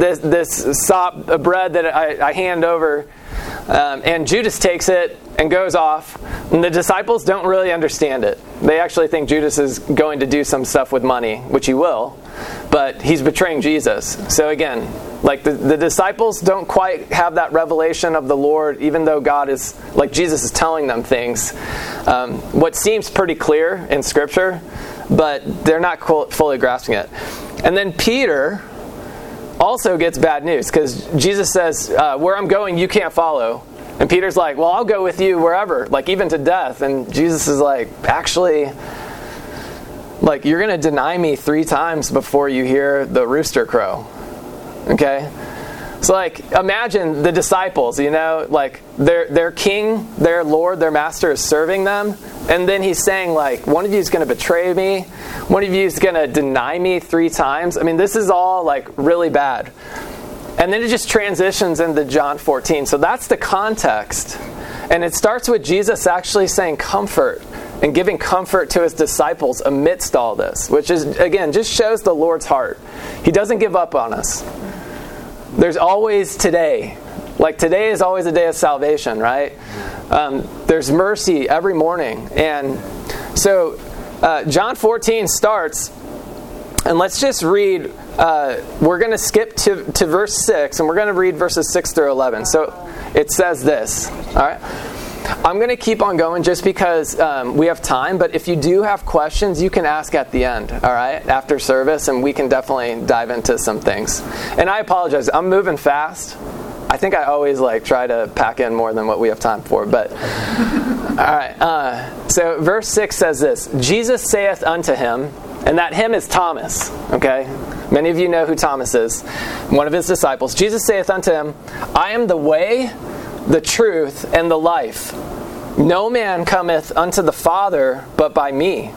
this this sop of bread that I, I hand over, um, and Judas takes it and goes off. And the disciples don't really understand it. They actually think Judas is going to do some stuff with money, which he will, but he's betraying Jesus. So again, like the, the disciples don't quite have that revelation of the Lord, even though God is, like Jesus is telling them things. Um, what seems pretty clear in Scripture, but they're not fully grasping it. And then Peter also gets bad news because Jesus says, uh, Where I'm going, you can't follow. And Peter's like, Well, I'll go with you wherever, like even to death. And Jesus is like, Actually, like you're going to deny me three times before you hear the rooster crow. Okay? So, like, imagine the disciples, you know, like their, their king, their Lord, their master is serving them. And then he's saying, like, one of you is going to betray me. One of you is going to deny me three times. I mean, this is all, like, really bad. And then it just transitions into John 14. So that's the context. And it starts with Jesus actually saying comfort and giving comfort to his disciples amidst all this, which is, again, just shows the Lord's heart. He doesn't give up on us. There's always today. Like today is always a day of salvation, right? Um, there's mercy every morning. And so uh, John 14 starts, and let's just read uh, we're going to skip to, to verse 6, and we're going to read verses 6 through 11. So it says this, all right? I'm going to keep on going just because um, we have time, but if you do have questions, you can ask at the end, all right, after service, and we can definitely dive into some things. And I apologize, I'm moving fast. I think I always like try to pack in more than what we have time for, but all right. Uh, so verse six says this: Jesus saith unto him, and that him is Thomas. Okay, Many of you know who Thomas is, one of his disciples. Jesus saith unto him, I am the way, the truth, and the life. No man cometh unto the Father but by me.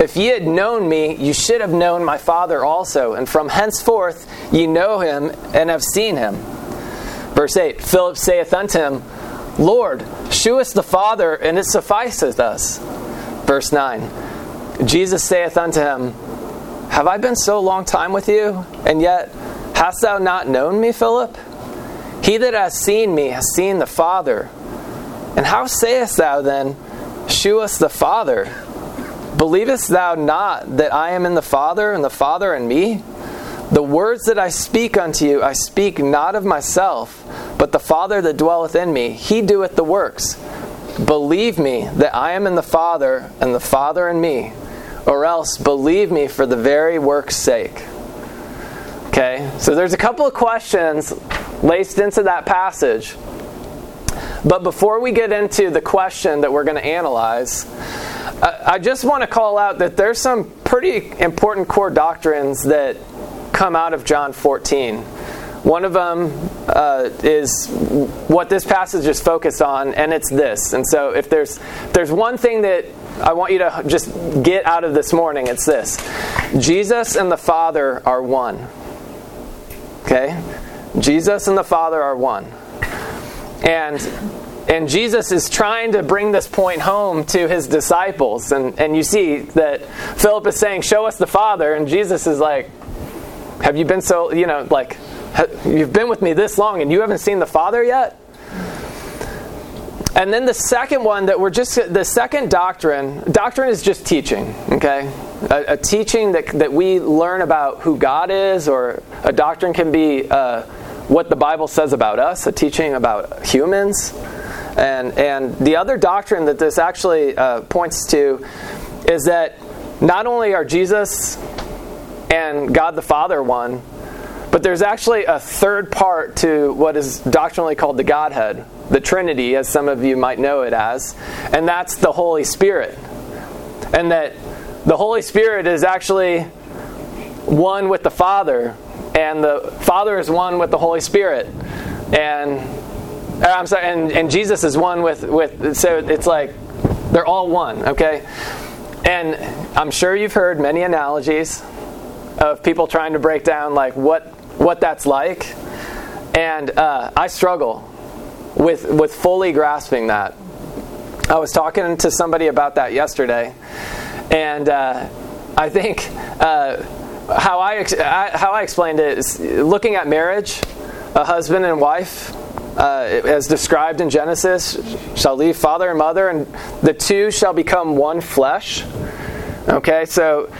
If ye had known me, you should have known my Father also, and from henceforth ye know him and have seen him. Verse 8 Philip saith unto him, Lord, shew us the Father, and it sufficeth us. Verse 9 Jesus saith unto him, have I been so long time with you, and yet hast thou not known me, Philip? He that has seen me has seen the Father. And how sayest thou then, Shew us the Father? Believest thou not that I am in the Father, and the Father in me? The words that I speak unto you, I speak not of myself, but the Father that dwelleth in me, he doeth the works. Believe me that I am in the Father, and the Father in me or else believe me for the very work's sake. Okay, so there's a couple of questions laced into that passage. But before we get into the question that we're going to analyze, I just want to call out that there's some pretty important core doctrines that come out of John 14. One of them uh, is what this passage is focused on, and it's this. And so, if there's if there's one thing that I want you to just get out of this morning. It's this Jesus and the Father are one. Okay? Jesus and the Father are one. And and Jesus is trying to bring this point home to his disciples. And, and you see that Philip is saying, Show us the Father. And Jesus is like, Have you been so, you know, like, you've been with me this long and you haven't seen the Father yet? And then the second one that we're just, the second doctrine, doctrine is just teaching, okay? A, a teaching that, that we learn about who God is, or a doctrine can be uh, what the Bible says about us, a teaching about humans. And, and the other doctrine that this actually uh, points to is that not only are Jesus and God the Father one, but there's actually a third part to what is doctrinally called the Godhead, the Trinity, as some of you might know it as, and that's the Holy Spirit. And that the Holy Spirit is actually one with the Father, and the Father is one with the Holy Spirit. And uh, I'm sorry, and, and Jesus is one with, with so it's like they're all one, okay? And I'm sure you've heard many analogies of people trying to break down like what what that's like, and uh, I struggle with with fully grasping that. I was talking to somebody about that yesterday, and uh, I think uh, how I, how I explained it is looking at marriage, a husband and wife, uh, as described in Genesis, shall leave father and mother, and the two shall become one flesh. Okay, so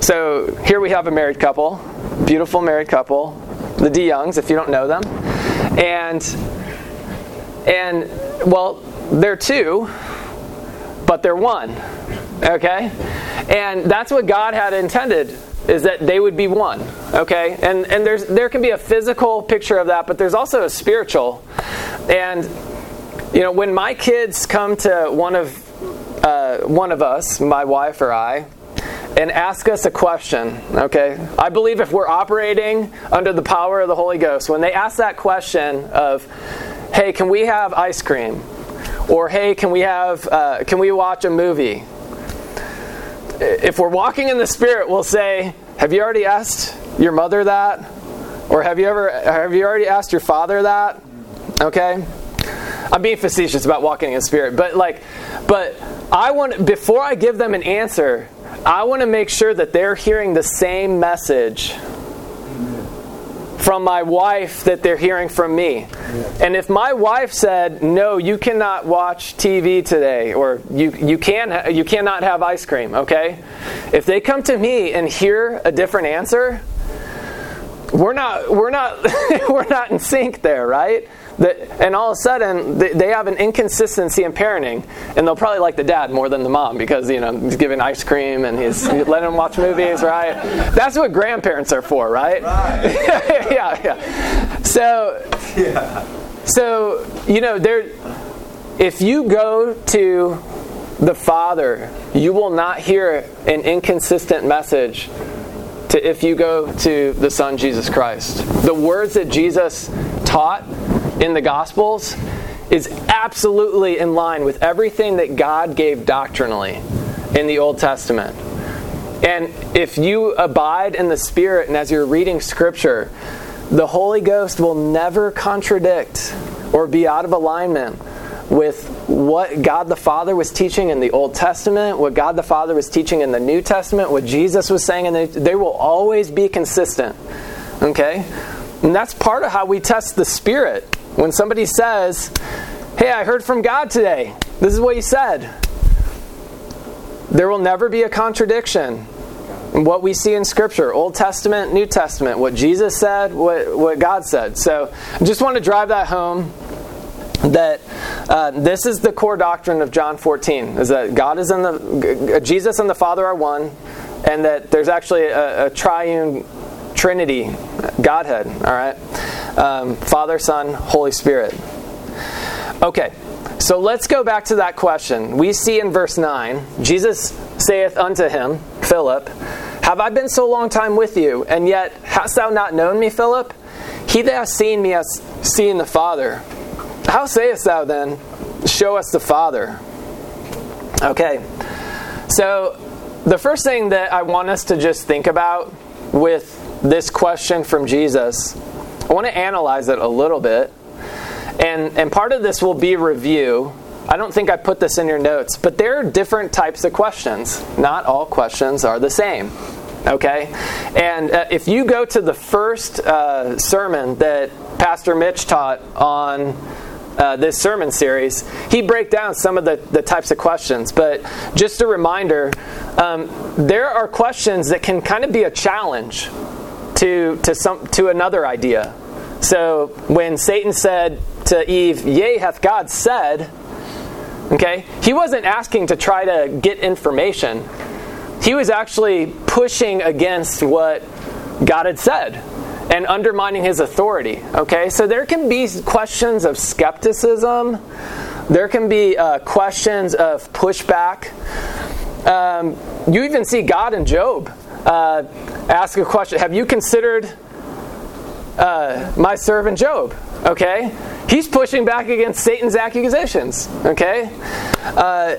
so here we have a married couple, beautiful married couple, the DeYoungs, if you don't know them, and and well, they're two, but they're one. Okay, and that's what God had intended is that they would be one okay? And and there's there can be a physical picture of that but there's also a spiritual. And you know when my kids come to one of uh, one of us my wife or i and ask us a question okay? I believe if we're operating under the power of the holy ghost when they ask that question of hey can we have ice cream? or hey can we have uh, can we watch a movie if we're walking in the Spirit, we'll say, Have you already asked your mother that? Or have you ever have you already asked your father that? Okay? I'm being facetious about walking in Spirit, but like but I want before I give them an answer, I want to make sure that they're hearing the same message from my wife that they're hearing from me. And if my wife said, "No, you cannot watch TV today," or "You you can you cannot have ice cream," okay? If they come to me and hear a different answer, we're not we're not we're not in sync there, right? That, and all of a sudden, they, they have an inconsistency in parenting, and they'll probably like the dad more than the mom because you know he's giving ice cream and he's letting them watch movies, right? That's what grandparents are for, right? right. yeah, yeah. So, yeah. so you know, there. If you go to the Father, you will not hear an inconsistent message to if you go to the Son Jesus Christ. The words that Jesus taught in the Gospels is absolutely in line with everything that God gave doctrinally in the Old Testament. And if you abide in the Spirit and as you're reading Scripture, the Holy Ghost will never contradict or be out of alignment with what God the Father was teaching in the Old Testament, what God the Father was teaching in the New Testament, what Jesus was saying, and they will always be consistent. Okay? And that's part of how we test the Spirit. When somebody says, Hey, I heard from God today, this is what He said. There will never be a contradiction in what we see in Scripture Old Testament, New Testament, what Jesus said, what, what God said. So I just want to drive that home that uh, this is the core doctrine of John 14 is that God is in the Jesus and the Father are one and that there's actually a, a triune Trinity, Godhead, all right? Um, Father, Son, Holy Spirit. Okay, so let's go back to that question. We see in verse 9, Jesus saith unto him, Philip, Have I been so long time with you, and yet hast thou not known me, Philip? He that hath seen me has seen the Father. How sayest thou then, Show us the Father? Okay, so the first thing that I want us to just think about with this question from Jesus, I want to analyze it a little bit. And, and part of this will be review. I don't think I put this in your notes, but there are different types of questions. Not all questions are the same. Okay? And uh, if you go to the first uh, sermon that Pastor Mitch taught on uh, this sermon series, he break down some of the, the types of questions. But just a reminder, um, there are questions that can kind of be a challenge to, to, some, to another idea. So when Satan said to Eve, Yea, hath God said, okay, he wasn't asking to try to get information. He was actually pushing against what God had said and undermining his authority. Okay, so there can be questions of skepticism, there can be uh, questions of pushback. Um, you even see God in Job uh, ask a question Have you considered uh, my servant Job? Okay? He's pushing back against Satan's accusations. Okay? Uh,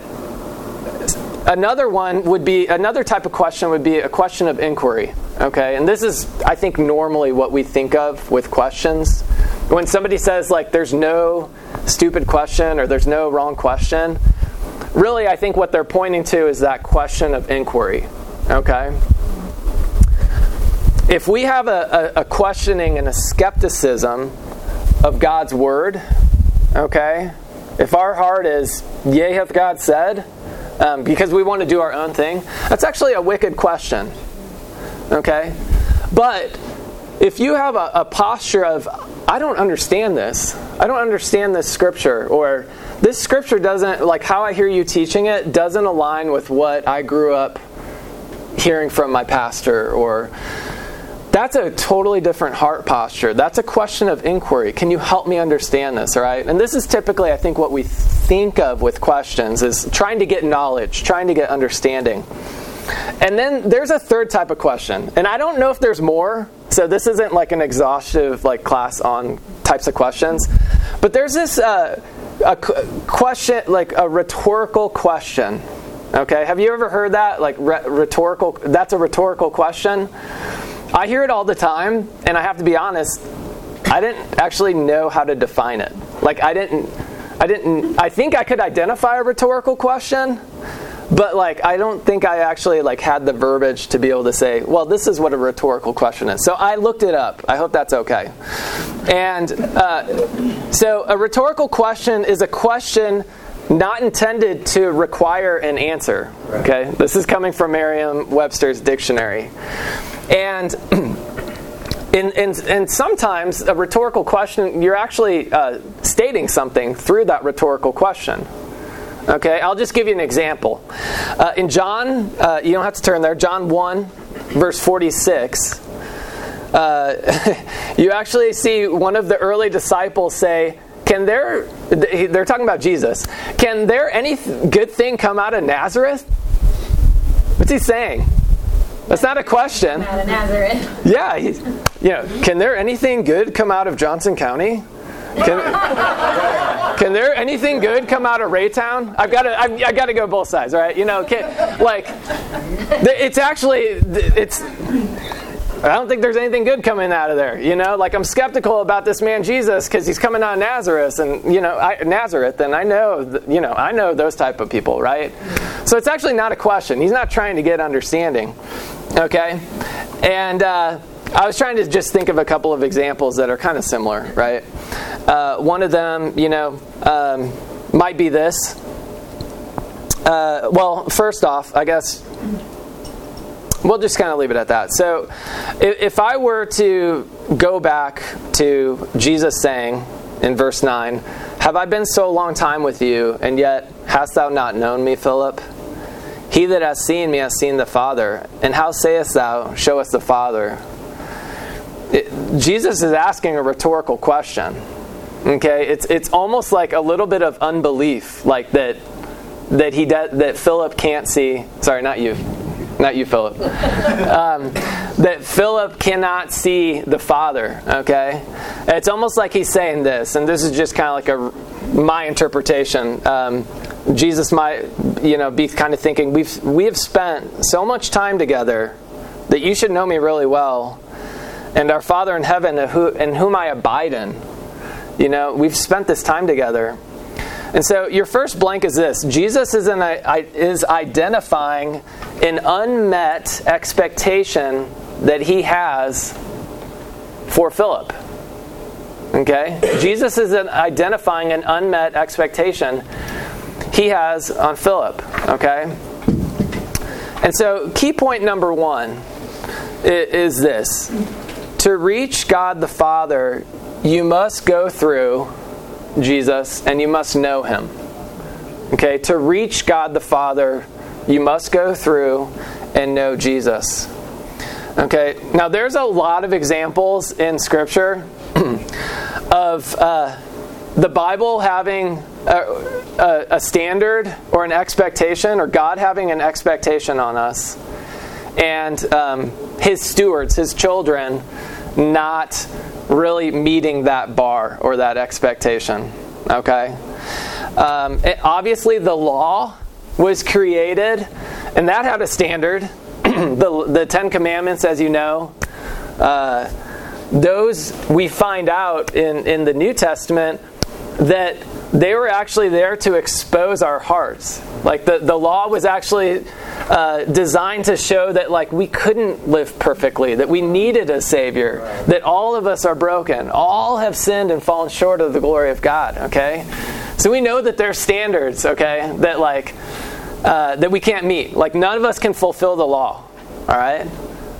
another one would be another type of question would be a question of inquiry okay and this is i think normally what we think of with questions when somebody says like there's no stupid question or there's no wrong question really i think what they're pointing to is that question of inquiry okay if we have a, a, a questioning and a skepticism of God's word, okay, if our heart is, yea, hath God said, um, because we want to do our own thing, that's actually a wicked question. Okay? But if you have a, a, posture of, I don't understand this, I don't understand this scripture, or this scripture doesn't, like how I hear you teaching it, doesn't align with what I grew up hearing from my pastor, or that's a totally different heart posture. That's a question of inquiry. Can you help me understand this, right? And this is typically, I think, what we think of with questions is trying to get knowledge, trying to get understanding. And then there's a third type of question. And I don't know if there's more, so this isn't like an exhaustive like class on types of questions. But there's this uh, a question, like a rhetorical question. Okay, have you ever heard that? Like rhetorical, that's a rhetorical question. I hear it all the time, and I have to be honest, I didn't actually know how to define it. Like I didn't I didn't I think I could identify a rhetorical question, but like I don't think I actually like had the verbiage to be able to say, well, this is what a rhetorical question is. So I looked it up. I hope that's okay. And uh, so a rhetorical question is a question not intended to require an answer. Okay, this is coming from Merriam-Webster's dictionary. And and, and, and sometimes a rhetorical question, you're actually uh, stating something through that rhetorical question. Okay, I'll just give you an example. Uh, in John, uh, you don't have to turn there, John 1, verse 46, uh, you actually see one of the early disciples say, Can there, they're talking about Jesus, can there any good thing come out of Nazareth? What's he saying? That's not a question. Out of Nazareth. Yeah, you know, can there anything good come out of Johnson County? Can, can there anything good come out of Raytown? I've got to, I've, I got to go both sides, right? You know, can, like, it's actually, it's. I don't think there's anything good coming out of there. You know, like I'm skeptical about this man Jesus because he's coming out of Nazareth, and you know, I, Nazareth, and I know, you know, I know those type of people, right? So it's actually not a question. He's not trying to get understanding. Okay? And uh, I was trying to just think of a couple of examples that are kind of similar, right? Uh, one of them, you know, um, might be this. Uh, well, first off, I guess we'll just kind of leave it at that. So, if, if I were to go back to Jesus saying in verse 9, Have I been so long time with you, and yet hast thou not known me, Philip? He that has seen me has seen the Father. And how sayest thou, Show us the Father? It, Jesus is asking a rhetorical question. Okay, it's it's almost like a little bit of unbelief, like that that he de- that Philip can't see. Sorry, not you, not you, Philip. Um, that Philip cannot see the Father. Okay, it's almost like he's saying this, and this is just kind of like a my interpretation. Um, Jesus might, you know, be kind of thinking, we've we have spent so much time together that you should know me really well, and our Father in heaven, in whom I abide in. You know, we've spent this time together. And so your first blank is this Jesus is, an, is identifying an unmet expectation that he has for Philip. Okay? Jesus is identifying an unmet expectation he has on Philip. Okay? And so, key point number one is this to reach God the Father, you must go through Jesus and you must know him. Okay? To reach God the Father, you must go through and know Jesus. Okay? Now, there's a lot of examples in Scripture of uh, the Bible having a, a, a, standard or an expectation, or God having an expectation on us, and um, His stewards, His children, not really meeting that bar or that expectation. Okay? Um, it, obviously, the law was created, and that had a standard. the, the Ten Commandments, as you know, uh, those we find out in, in the New Testament that they were actually there to expose our hearts. Like the, the law was actually uh, designed to show that like we couldn't live perfectly, that we needed a savior, that all of us are broken, all have sinned and fallen short of the glory of God. Okay, so we know that there's standards. Okay, that like uh, that we can't meet. Like none of us can fulfill the law. All right,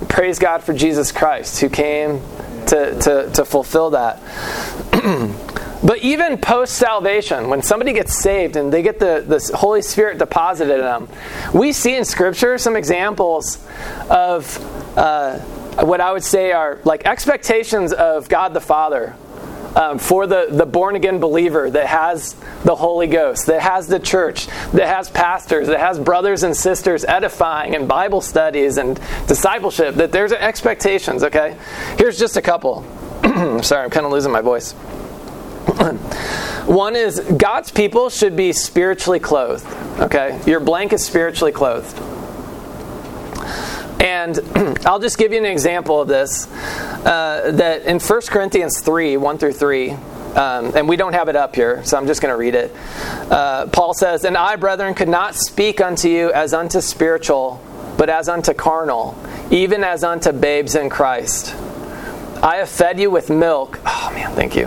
praise God for Jesus Christ who came to to, to fulfill that. But even post salvation, when somebody gets saved and they get the, the Holy Spirit deposited in them, we see in Scripture some examples of uh, what I would say are like expectations of God the Father um, for the, the born again believer that has the Holy Ghost, that has the church, that has pastors, that has brothers and sisters edifying and Bible studies and discipleship, that there's expectations, okay? Here's just a couple. Sorry, I'm kind of losing my voice. One is God's people should be spiritually clothed. Okay? Your blank is spiritually clothed. And I'll just give you an example of this. Uh, that in 1 Corinthians 3 1 through 3, um, and we don't have it up here, so I'm just going to read it. Uh, Paul says, And I, brethren, could not speak unto you as unto spiritual, but as unto carnal, even as unto babes in Christ. I have fed you with milk. Oh, man, thank you.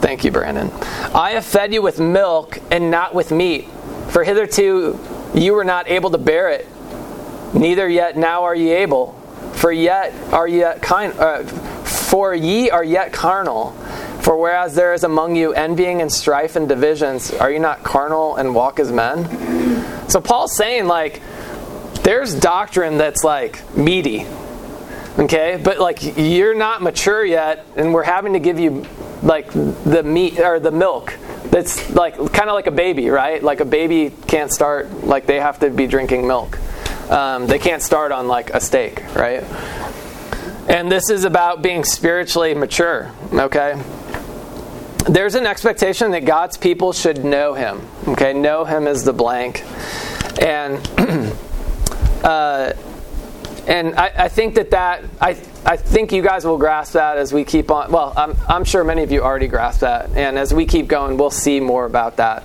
Thank you, Brandon. I have fed you with milk and not with meat, for hitherto you were not able to bear it, neither yet now are ye able. For yet are ye kind, uh, for ye are yet carnal. For whereas there is among you envying and strife and divisions, are you not carnal and walk as men? So Paul's saying like, there's doctrine that's like meaty, okay, but like you're not mature yet, and we're having to give you like the meat or the milk that's like kind of like a baby, right? Like a baby can't start like they have to be drinking milk. Um, they can't start on like a steak, right? And this is about being spiritually mature, okay? There's an expectation that God's people should know Him, okay? Know Him as the blank. And uh, and I, I, think that that I, I think you guys will grasp that as we keep on well I'm, I'm sure many of you already grasp that and as we keep going we'll see more about that.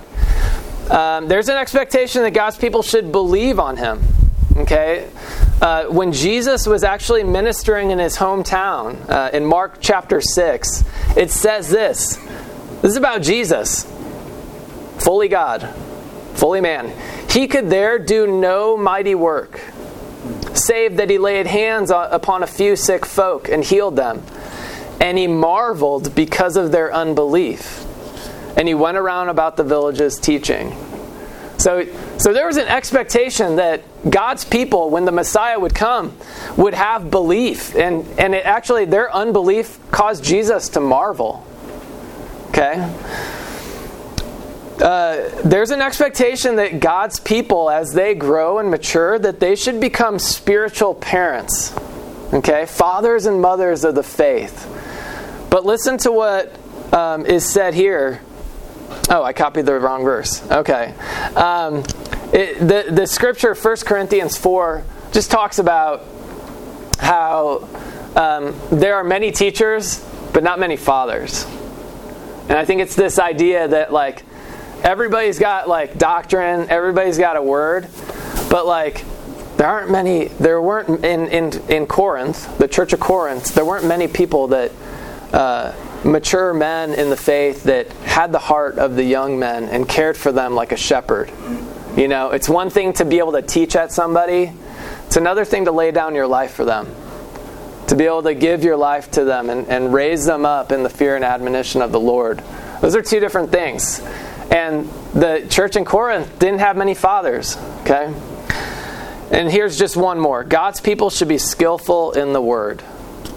Um, there's an expectation that god's people should believe on him okay? Uh, when jesus was actually ministering in his hometown uh, in mark chapter 6 it says this. This is about jesus. Fully god. Fully man. He could there do no mighty work save that he laid hands upon a few sick folk and healed them. And he marveled because of their unbelief. And he went around about the villages teaching. So, so there was an expectation that God's people, when the Messiah would come, would have belief. And, and it actually, their unbelief caused Jesus to marvel. Okay? Uh, there's an expectation that God's people, as they grow and mature, that they should become spiritual parents. Okay? Fathers and mothers of the faith. But listen to what um, is said here. Oh, I copied the wrong verse. Okay. Um, it, the, the scripture, 1 Corinthians 4, just talks about how um, there are many teachers, but not many fathers. And I think it's this idea that, like, everybody's got like doctrine, everybody's got a word, but like there aren't many there weren't in in in Corinth, the church of Corinth, there weren't many people that uh, mature men in the faith that had the heart of the young men and cared for them like a shepherd. You know, it's one thing to be able to teach at somebody, it's another thing to lay down your life for them. To be able to give your life to them and, and raise them up in the fear and admonition of the Lord. Those are two different things. And the church in Corinth didn't have many fathers, okay? And here's just one more God's people should be skillful in the word,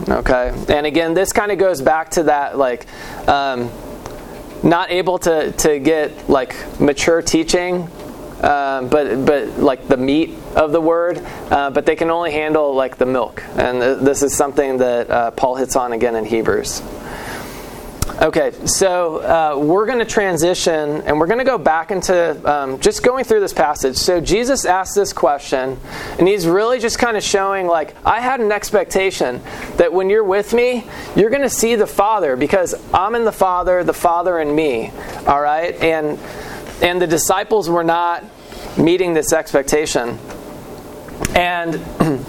okay? And again, this kind of goes back to that, like, um, not able to, to get like mature teaching um, but but like the meat of the word, uh, but they can only handle like the milk, and th- this is something that uh, Paul hits on again in Hebrews. Okay, so uh, we're going to transition and we're going to go back into um, just going through this passage. So Jesus asked this question, and he's really just kind of showing, like, I had an expectation that when you're with me, you're going to see the Father because I'm in the Father, the Father in me. All right? And, and the disciples were not meeting this expectation. And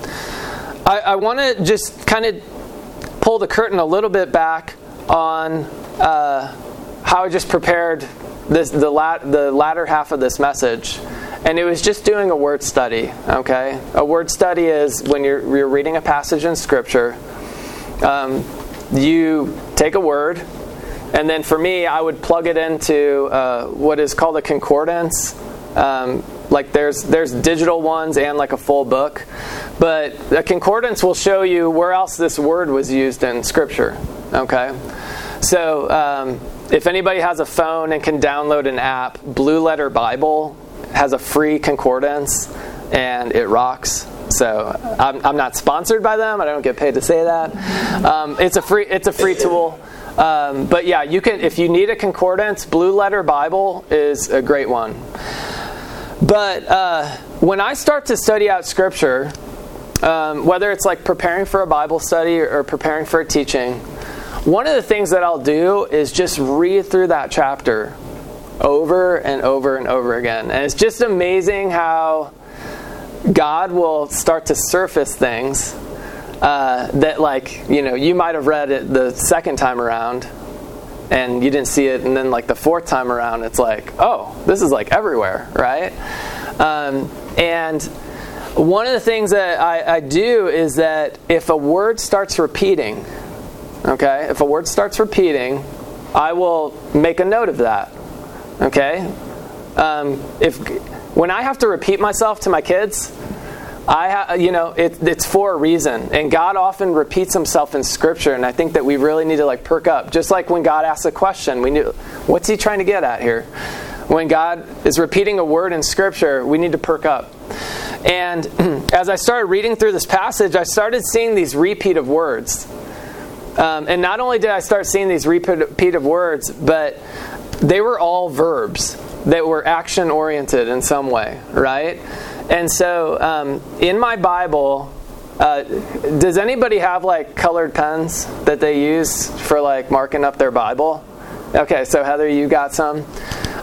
I, I want to just kind of pull the curtain a little bit back on uh, how I just prepared this, the, the latter half of this message. And it was just doing a word study, okay? A word study is when you're, you're reading a passage in Scripture, um, you take a word, and then for me, I would plug it into uh, what is called a concordance. Um, like there's there's digital ones and like a full book, but a concordance will show you where else this word was used in Scripture. Okay, so um, if anybody has a phone and can download an app, Blue Letter Bible has a free concordance, and it rocks. So I'm, I'm not sponsored by them. I don't get paid to say that. Um, it's a free it's a free tool. Um, but yeah, you can if you need a concordance, Blue Letter Bible is a great one. But uh, when I start to study out Scripture, um, whether it's like preparing for a Bible study or preparing for a teaching, one of the things that I'll do is just read through that chapter over and over and over again. And it's just amazing how God will start to surface things uh, that, like, you know, you might have read it the second time around and you didn't see it, and then, like, the fourth time around, it's like, oh, this is like everywhere, right? Um, and one of the things that I, I do is that if a word starts repeating, okay, if a word starts repeating, I will make a note of that, okay? Um, if when I have to repeat myself to my kids, I, ha- you know, it, it's for a reason, and God often repeats Himself in Scripture, and I think that we really need to like perk up. Just like when God asks a question, we knew what's He trying to get at here. When God is repeating a word in Scripture, we need to perk up. And as I started reading through this passage, I started seeing these repeat of words. Um, and not only did I start seeing these repeat of words, but they were all verbs that were action oriented in some way, right? And so um, in my Bible, uh, does anybody have like colored pens that they use for like marking up their Bible? Okay, so Heather, you got some.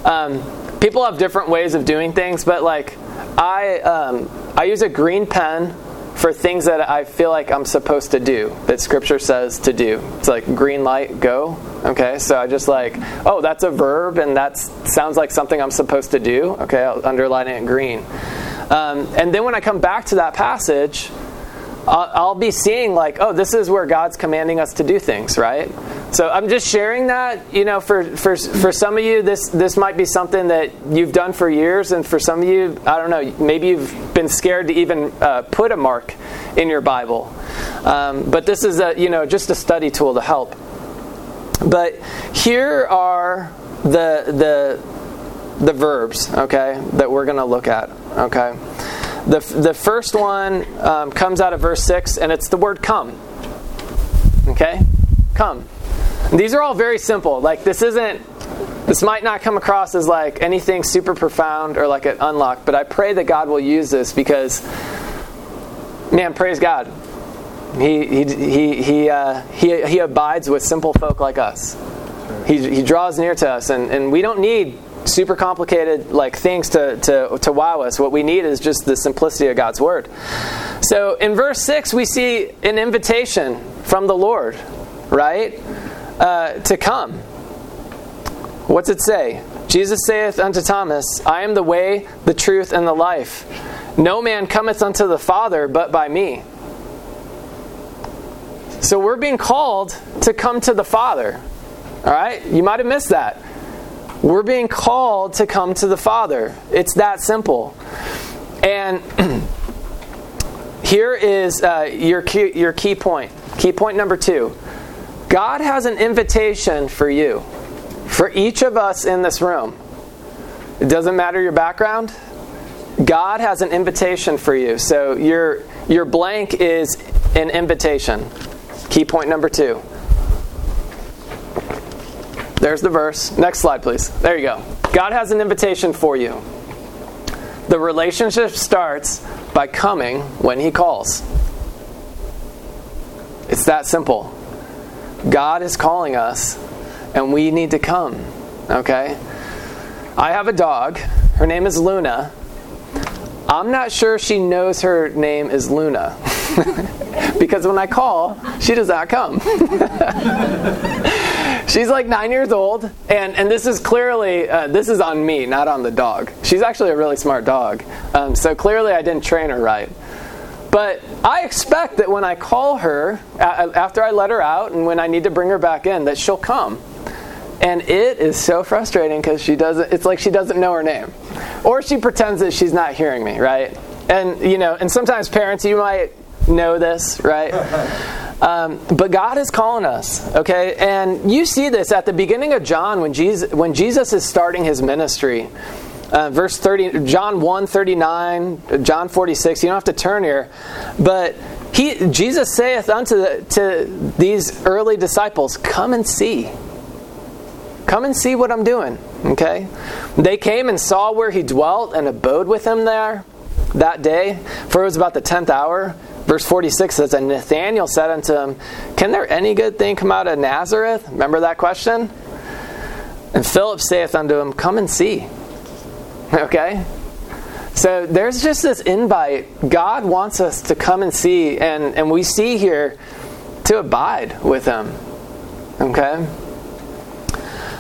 Um, people have different ways of doing things, but like I, um, I use a green pen for things that I feel like I'm supposed to do, that Scripture says to do. It's like green light, go. Okay, so I just like, oh, that's a verb, and that sounds like something I'm supposed to do. Okay, I'll underline it in green. Um, and then when I come back to that passage, I'll, be seeing like, oh, this is where God's commanding us to do things, right? So I'm just sharing that. You know, for for for some of you, this this might be something that you've done for years, and for some of you, I don't know, maybe you've been scared to even uh, put a mark in your Bible. Um, but this is a you know just a study tool to help. But here are the the the verbs, okay, that we're going to look at, okay. The, the first one um, comes out of verse 6, and it's the word come. Okay? Come. These are all very simple. Like, this isn't, this might not come across as like anything super profound or like an unlock, but I pray that God will use this because, man, praise God. He, he, he, he, uh, he, he abides with simple folk like us. He, he draws near to us, and, and we don't need super complicated like things to, to, to wow us. What we need is just the simplicity of God's word. So in verse 6, we see an invitation from the Lord, right? Uh, to come. What's it say? Jesus saith unto Thomas, I am the way, the truth, and the life. No man cometh unto the Father but by me. So we're being called to come to the Father. All right? You might have missed that. We're being called to come to the Father. It's that simple. And here is uh, your, key, your key point. Key point number two God has an invitation for you, for each of us in this room. It doesn't matter your background, God has an invitation for you. So your, your blank is an invitation. Key point number two. There's the verse. Next slide, please. There you go. God has an invitation for you. The relationship starts by coming when He calls. It's that simple. God is calling us, and we need to come. Okay? I have a dog. Her name is Luna. I'm not sure she knows her name is Luna. because when I call, she does not come. She's like nine years old, and, and this is clearly, uh, this is on me, not on the dog. She's actually a really smart dog. Um, so clearly I didn't train her right. But I expect that when I call her, after I let her out, and when I need to bring her back in, that she'll come. And it is so frustrating because she doesn't, it's like she doesn't know her name. Or she pretends that she's not hearing me, right? And, you know, and sometimes parents, you might know this, right? Um, but God is calling us, okay? And you see this at the beginning of John when Jesus, when Jesus is starting his ministry. Uh, verse 30, John 1 39, John 46, you don't have to turn here. But he, Jesus saith unto the, to these early disciples, Come and see. Come and see what I'm doing, okay? They came and saw where he dwelt and abode with him there that day, for it was about the tenth hour. Verse 46 says, And Nathanael said unto him, Can there any good thing come out of Nazareth? Remember that question? And Philip saith unto him, Come and see. Okay? So there's just this invite. God wants us to come and see, and, and we see here to abide with Him. Okay?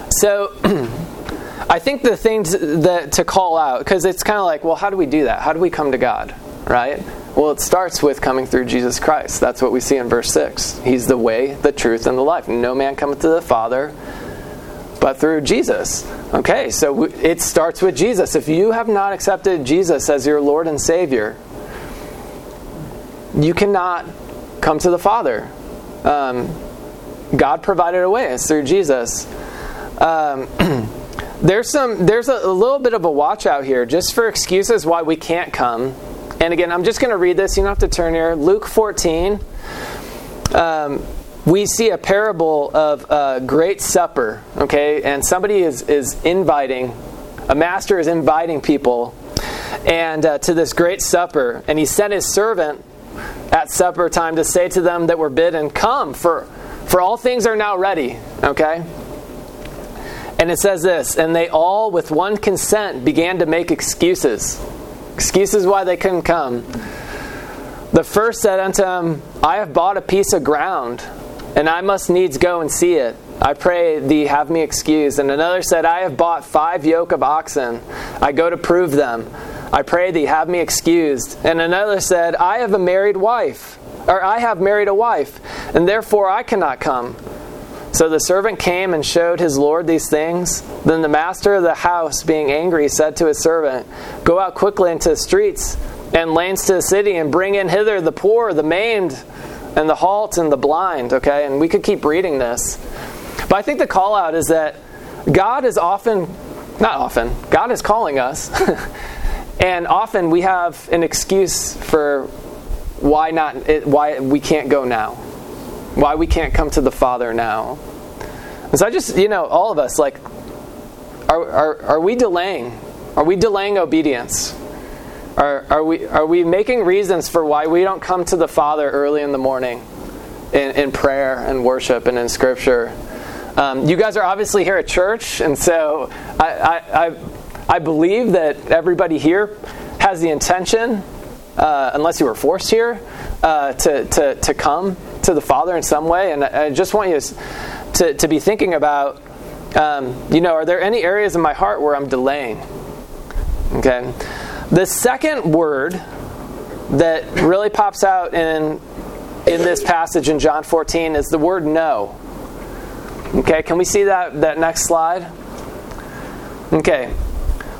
So I think the things that to call out, because it's kind of like, well, how do we do that? How do we come to God? Right? Well, it starts with coming through Jesus Christ. That's what we see in verse 6. He's the way, the truth, and the life. No man cometh to the Father but through Jesus. Okay, so it starts with Jesus. If you have not accepted Jesus as your Lord and Savior, you cannot come to the Father. Um, God provided a way. It's through Jesus. Um, there's some. There's a, a little bit of a watch out here, just for excuses why we can't come and again, I'm just going to read this. You don't have to turn here. Luke 14. Um, we see a parable of a great supper, okay? And somebody is, is inviting, a master is inviting people and uh, to this great supper. And he sent his servant at supper time to say to them that were bidden, Come, for, for all things are now ready, okay? And it says this, and they all with one consent began to make excuses. Excuses why they couldn't come. The first said unto him, I have bought a piece of ground, and I must needs go and see it. I pray thee have me excused. And another said, I have bought five yoke of oxen. I go to prove them. I pray thee have me excused. And another said, I have a married wife, or I have married a wife, and therefore I cannot come. So the servant came and showed his Lord these things. Then the master of the house, being angry, said to his servant, Go out quickly into the streets and lanes to the city and bring in hither the poor, the maimed, and the halt and the blind. Okay, and we could keep reading this. But I think the call out is that God is often, not often, God is calling us. and often we have an excuse for why not why we can't go now why we can't come to the Father now. And so I just, you know, all of us, like, are, are, are we delaying? Are we delaying obedience? Are, are, we, are we making reasons for why we don't come to the Father early in the morning in, in prayer and worship and in Scripture? Um, you guys are obviously here at church, and so I, I, I, I believe that everybody here has the intention, uh, unless you were forced here, uh, to, to, to come to the Father in some way. And I just want you to, to be thinking about, um, you know, are there any areas in my heart where I'm delaying? Okay. The second word that really pops out in in this passage in John 14 is the word know. Okay, can we see that that next slide? Okay.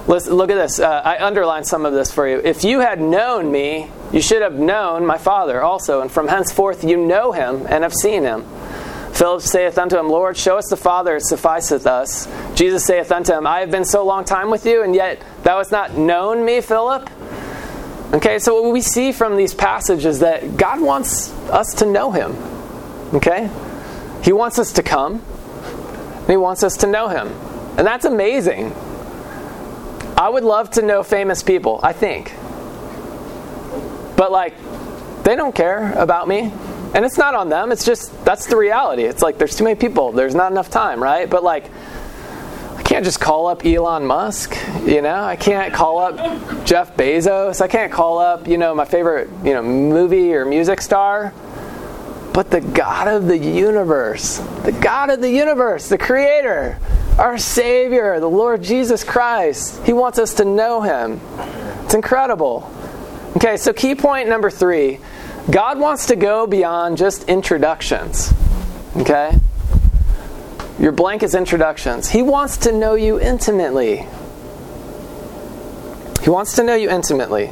Let's look at this. Uh, I underlined some of this for you. If you had known me, you should have known my Father also, and from henceforth you know him and have seen him. Philip saith unto him, Lord, show us the Father, it sufficeth us. Jesus saith unto him, I have been so long time with you, and yet thou hast not known me, Philip? Okay, so what we see from these passages that God wants us to know him. Okay? He wants us to come, and he wants us to know him. And that's amazing. I would love to know famous people, I think. But like, they don't care about me. And it's not on them. It's just, that's the reality. It's like, there's too many people. There's not enough time, right? But like, I can't just call up Elon Musk, you know. I can't call up Jeff Bezos. I can't call up, you know, my favorite, you know, movie or music star. But the God of the universe, the God of the universe, the creator, our savior, the Lord Jesus Christ. He wants us to know him. It's incredible. Okay, so key point number 3. God wants to go beyond just introductions. Okay? Your blank is introductions. He wants to know you intimately. He wants to know you intimately.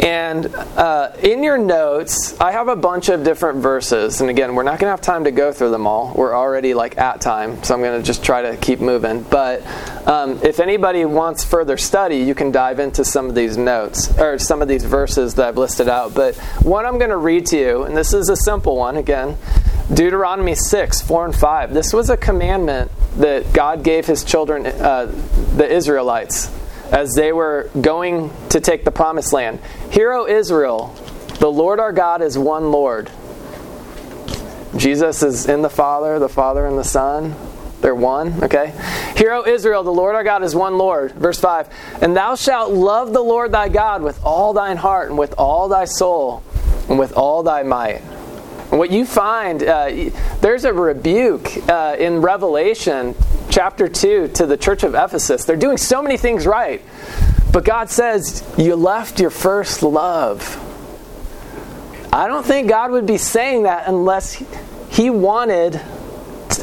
And uh, in your notes, I have a bunch of different verses. And again, we're not going to have time to go through them all. We're already like at time, so I'm going to just try to keep moving. But um, if anybody wants further study, you can dive into some of these notes or some of these verses that I've listed out. But one I'm going to read to you, and this is a simple one again Deuteronomy 6, 4 and 5. This was a commandment that God gave his children, uh, the Israelites, as they were going to take the promised land. Hear, O Israel, the Lord our God is one Lord. Jesus is in the Father, the Father and the Son. They're one, okay? Hear, O Israel, the Lord our God is one Lord. Verse 5 And thou shalt love the Lord thy God with all thine heart, and with all thy soul, and with all thy might. And What you find, uh, there's a rebuke uh, in Revelation chapter 2 to the church of Ephesus. They're doing so many things right, but God says, You left your first love. I don't think God would be saying that unless He wanted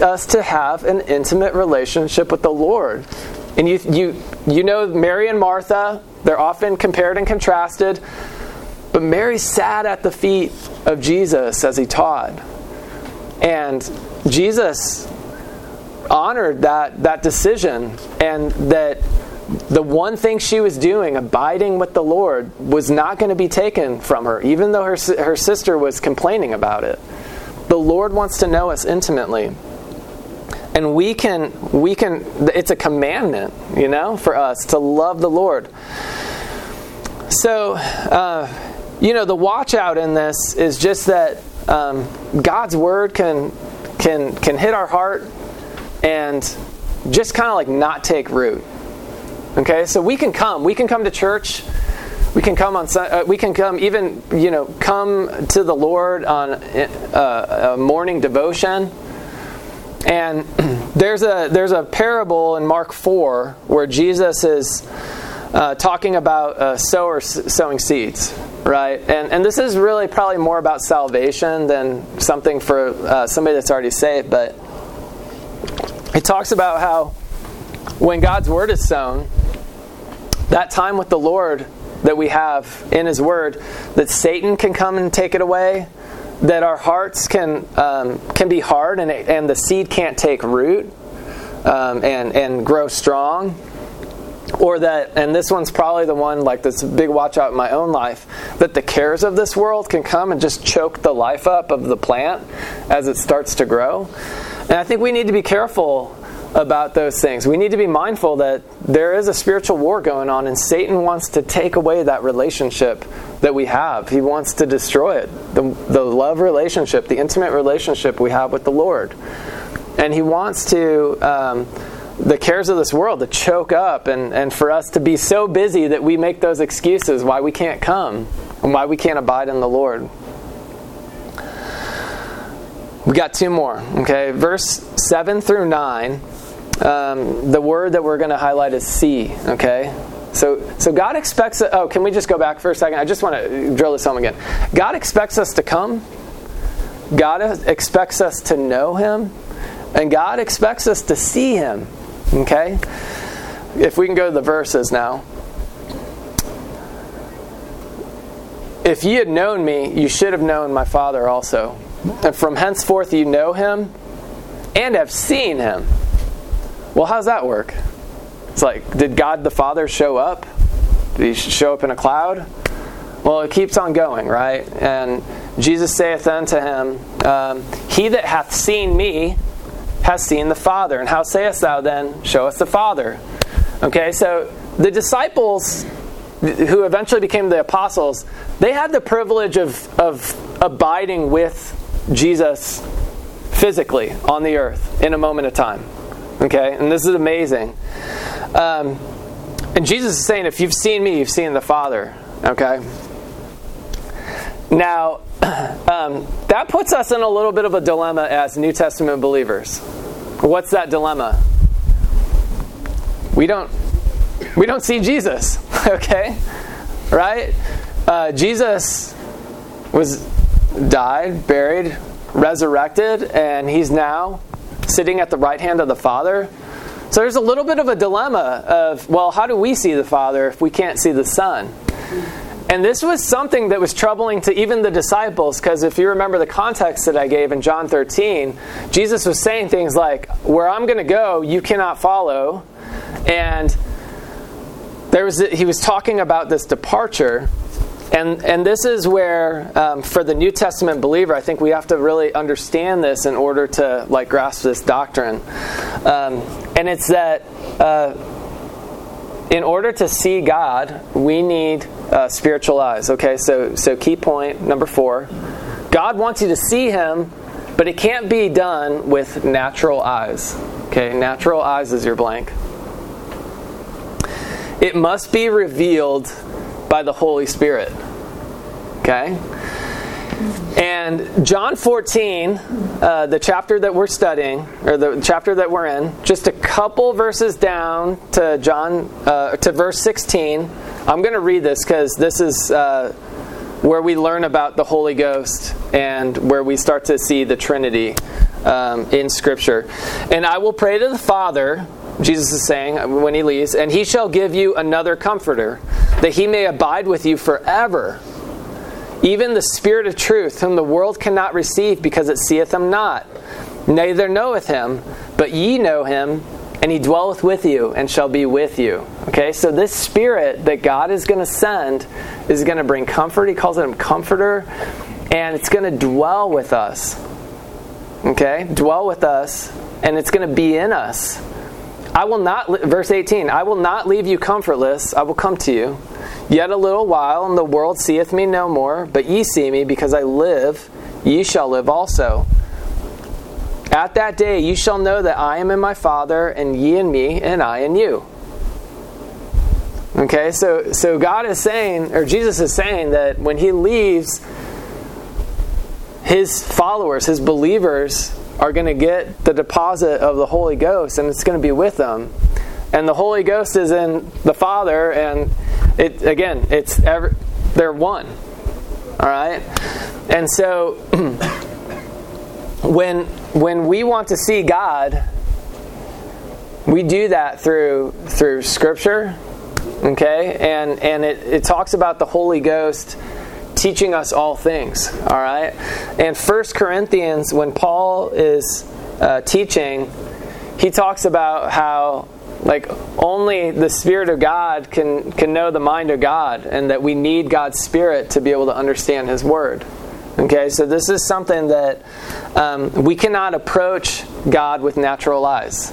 us to have an intimate relationship with the Lord. And you, you, you know, Mary and Martha, they're often compared and contrasted. But Mary sat at the feet of Jesus as he taught. And Jesus honored that, that decision and that the one thing she was doing, abiding with the Lord, was not going to be taken from her, even though her, her sister was complaining about it. The Lord wants to know us intimately. And we can, we can, it's a commandment, you know, for us to love the Lord. So, uh, you know, the watch out in this is just that um, God's word can can can hit our heart and just kind of like not take root. Okay, so we can come, we can come to church, we can come on, uh, we can come even you know come to the Lord on uh, a morning devotion. And there's a there's a parable in Mark four where Jesus is uh, talking about a sower sowing seeds, right? And, and this is really probably more about salvation than something for uh, somebody that's already saved, but it talks about how when God's word is sown, that time with the Lord that we have in His Word, that Satan can come and take it away, that our hearts can um, can be hard and, it, and the seed can't take root um, and and grow strong. Or that and this one's probably the one like this big watch out in my own life that the cares of this world can come and just choke the life up of the plant as it starts to grow and i think we need to be careful about those things. We need to be mindful that there is a spiritual war going on and satan wants to take away that relationship that we have. He wants to destroy it. The, the love relationship the intimate relationship we have with the lord. And he wants to um, the cares of this world to choke up and, and for us to be so busy that we make those excuses why we can't come and why we can't abide in the Lord. We got two more, okay? Verse 7 through 9. Um, the word that we're going to highlight is see, okay? So, so God expects. Oh, can we just go back for a second? I just want to drill this home again. God expects us to come. God expects us to know Him, and God expects us to see Him. Okay? If we can go to the verses now. If ye had known me, you should have known my Father also. And from henceforth you know him and have seen him. Well, how's that work? It's like, did God the Father show up? Did he show up in a cloud? Well, it keeps on going, right? And Jesus saith unto him, um, He that hath seen me has seen the Father. And how sayest thou then, Show us the Father? Okay, so the disciples who eventually became the apostles, they had the privilege of, of abiding with Jesus physically on the earth in a moment of time. Okay, and this is amazing. Um, and Jesus is saying, if you've seen me, you've seen the Father. Okay? Now, um, that puts us in a little bit of a dilemma as New Testament believers. What's that dilemma? We don't we don't see Jesus, okay? Right? Uh, Jesus was died, buried, resurrected, and he's now sitting at the right hand of the Father. So there's a little bit of a dilemma of, well, how do we see the Father if we can't see the Son? And this was something that was troubling to even the disciples, because if you remember the context that I gave in John 13, Jesus was saying things like, Where I'm going to go, you cannot follow. And there was he was talking about this departure and and this is where um, for the new testament believer i think we have to really understand this in order to like grasp this doctrine. Um, and it's that uh, in order to see god we need uh, spiritual eyes okay? So so key point number four. God wants you to see him but it can't be done with natural eyes okay? Natural eyes is your blank. It must be revealed by the Holy Spirit. Okay? And John 14, uh, the chapter that we're studying, or the chapter that we're in, just a couple verses down to John uh, to verse 16. I'm going to read this because this is uh, where we learn about the Holy Ghost and where we start to see the Trinity um, in Scripture. And I will pray to the Father Jesus is saying when he leaves, and he shall give you another comforter, that he may abide with you forever. Even the Spirit of truth, whom the world cannot receive because it seeth him not, neither knoweth him, but ye know him, and he dwelleth with you and shall be with you. Okay, so this Spirit that God is going to send is going to bring comfort. He calls it comforter, and it's going to dwell with us. Okay, dwell with us, and it's going to be in us. I will not, verse 18, I will not leave you comfortless. I will come to you. Yet a little while, and the world seeth me no more, but ye see me, because I live, ye shall live also. At that day you shall know that I am in my Father, and ye in me, and I in you. Okay, so so God is saying, or Jesus is saying that when he leaves his followers, his believers, are going to get the deposit of the Holy Ghost and it's going to be with them. And the Holy Ghost is in the Father, and it again, it's ever, they're one. All right, and so when when we want to see God, we do that through through Scripture, okay, and and it, it talks about the Holy Ghost teaching us all things. All right? And First Corinthians, when Paul is uh, teaching, he talks about how like only the spirit of god can can know the mind of god and that we need god's spirit to be able to understand his word okay so this is something that um, we cannot approach god with natural eyes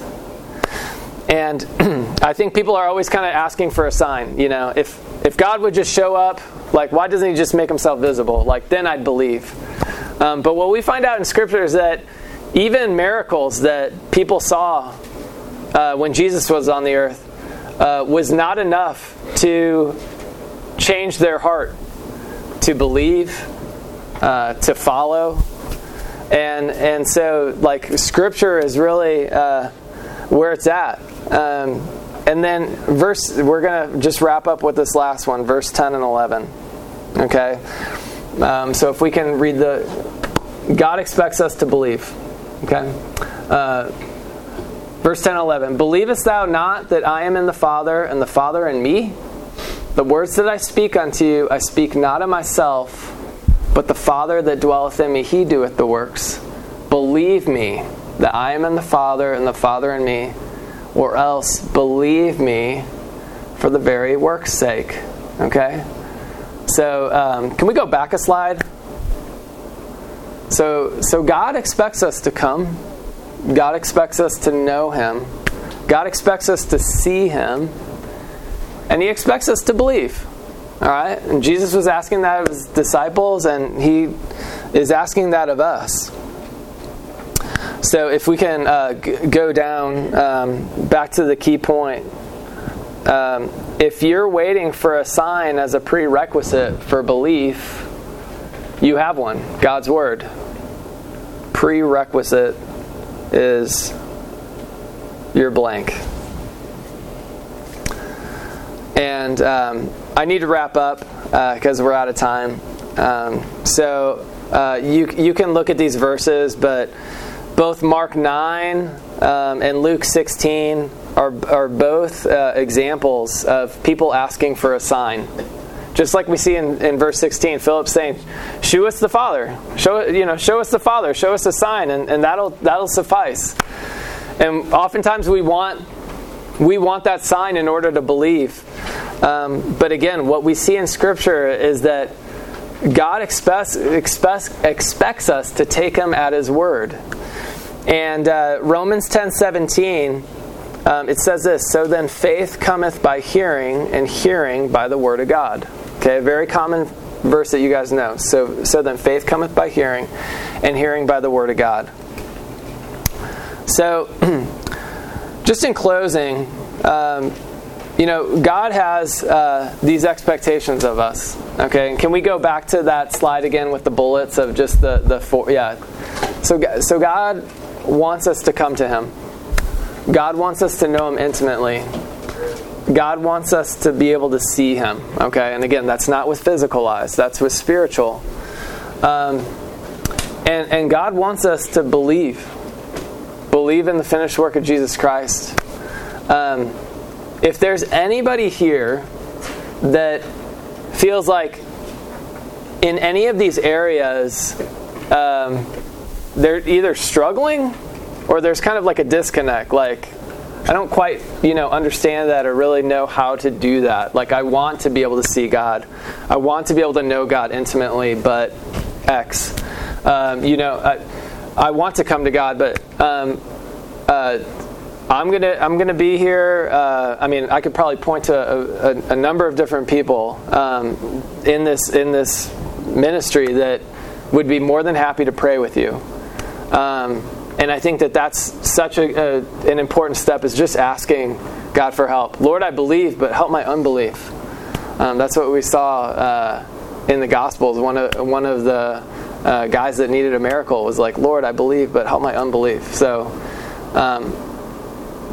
and i think people are always kind of asking for a sign you know if if god would just show up like, why doesn't he just make himself visible? Like, then I'd believe. Um, but what we find out in Scripture is that even miracles that people saw uh, when Jesus was on the earth uh, was not enough to change their heart to believe, uh, to follow. And, and so, like, Scripture is really uh, where it's at. Um, and then verse we're going to just wrap up with this last one, verse 10 and 11. Okay? Um, so if we can read the God expects us to believe. Okay? Verse 10 11. Believest thou not that I am in the Father, and the Father in me? The words that I speak unto you, I speak not of myself, but the Father that dwelleth in me, he doeth the works. Believe me that I am in the Father, and the Father in me or else believe me for the very work's sake. Okay? So, um, can we go back a slide? So, so God expects us to come. God expects us to know Him. God expects us to see Him. And He expects us to believe. All right? And Jesus was asking that of His disciples, and He is asking that of us. So if we can uh, g- go down um, back to the key point. Um, if you're waiting for a sign as a prerequisite for belief, you have one God's Word. Prerequisite is your blank. And um, I need to wrap up because uh, we're out of time. Um, so uh, you, you can look at these verses, but both Mark 9 um, and Luke 16 are, are both uh, examples of people asking for a sign. Just like we see in, in verse 16, Philip saying, "Show us the Father. Show you know, show us the Father. Show us a sign, and, and that'll that'll suffice." And oftentimes we want we want that sign in order to believe. Um, but again, what we see in Scripture is that God expects, expects, expects us to take Him at His word. And uh, Romans 10 17, um, it says this So then faith cometh by hearing, and hearing by the word of God. Okay, very common verse that you guys know. So, so then faith cometh by hearing, and hearing by the word of God. So, just in closing, um, you know, God has uh, these expectations of us. Okay, and can we go back to that slide again with the bullets of just the the four? Yeah. So, so God wants us to come to Him. God wants us to know Him intimately. God wants us to be able to see Him. Okay, and again, that's not with physical eyes; that's with spiritual. Um, and and God wants us to believe, believe in the finished work of Jesus Christ. Um, if there's anybody here that feels like in any of these areas um, they're either struggling or there's kind of like a disconnect like i don't quite you know understand that or really know how to do that like i want to be able to see god i want to be able to know god intimately but x um, you know I, I, want to come to god but um, uh, I'm gonna I'm gonna be here. Uh, I mean, I could probably point to a, a, a number of different people um, in this in this ministry that would be more than happy to pray with you. Um, and I think that that's such a, a, an important step is just asking God for help. Lord, I believe, but help my unbelief. Um, that's what we saw uh, in the Gospels. One of one of the uh, guys that needed a miracle was like, Lord, I believe, but help my unbelief. So. Um,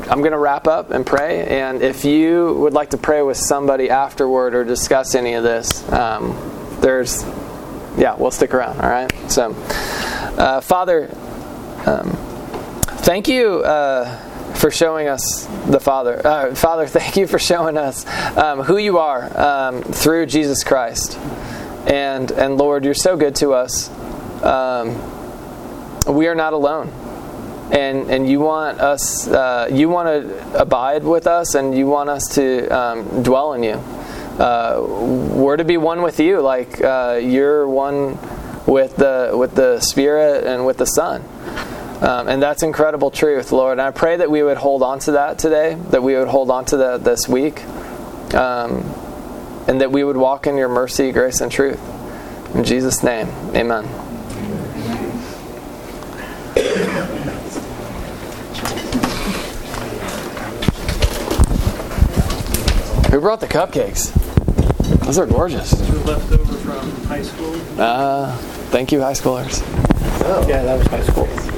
I'm going to wrap up and pray. And if you would like to pray with somebody afterward or discuss any of this, um, there's, yeah, we'll stick around. All right. So, uh, Father, um, thank you. Uh, for showing us the Father. Uh, Father, thank you for showing us um, who you are um, through Jesus Christ. And, and Lord, you're so good to us. Um, we are not alone and and you want us uh, you want to abide with us and you want us to um, dwell in you uh, we're to be one with you like uh, you're one with the with the spirit and with the son um, and that's incredible truth lord and i pray that we would hold on to that today that we would hold on to that this week um, and that we would walk in your mercy grace and truth in jesus name amen Who brought the cupcakes? Those are gorgeous. left over from high school. Uh, thank you, high schoolers. Oh. Yeah, that was high school.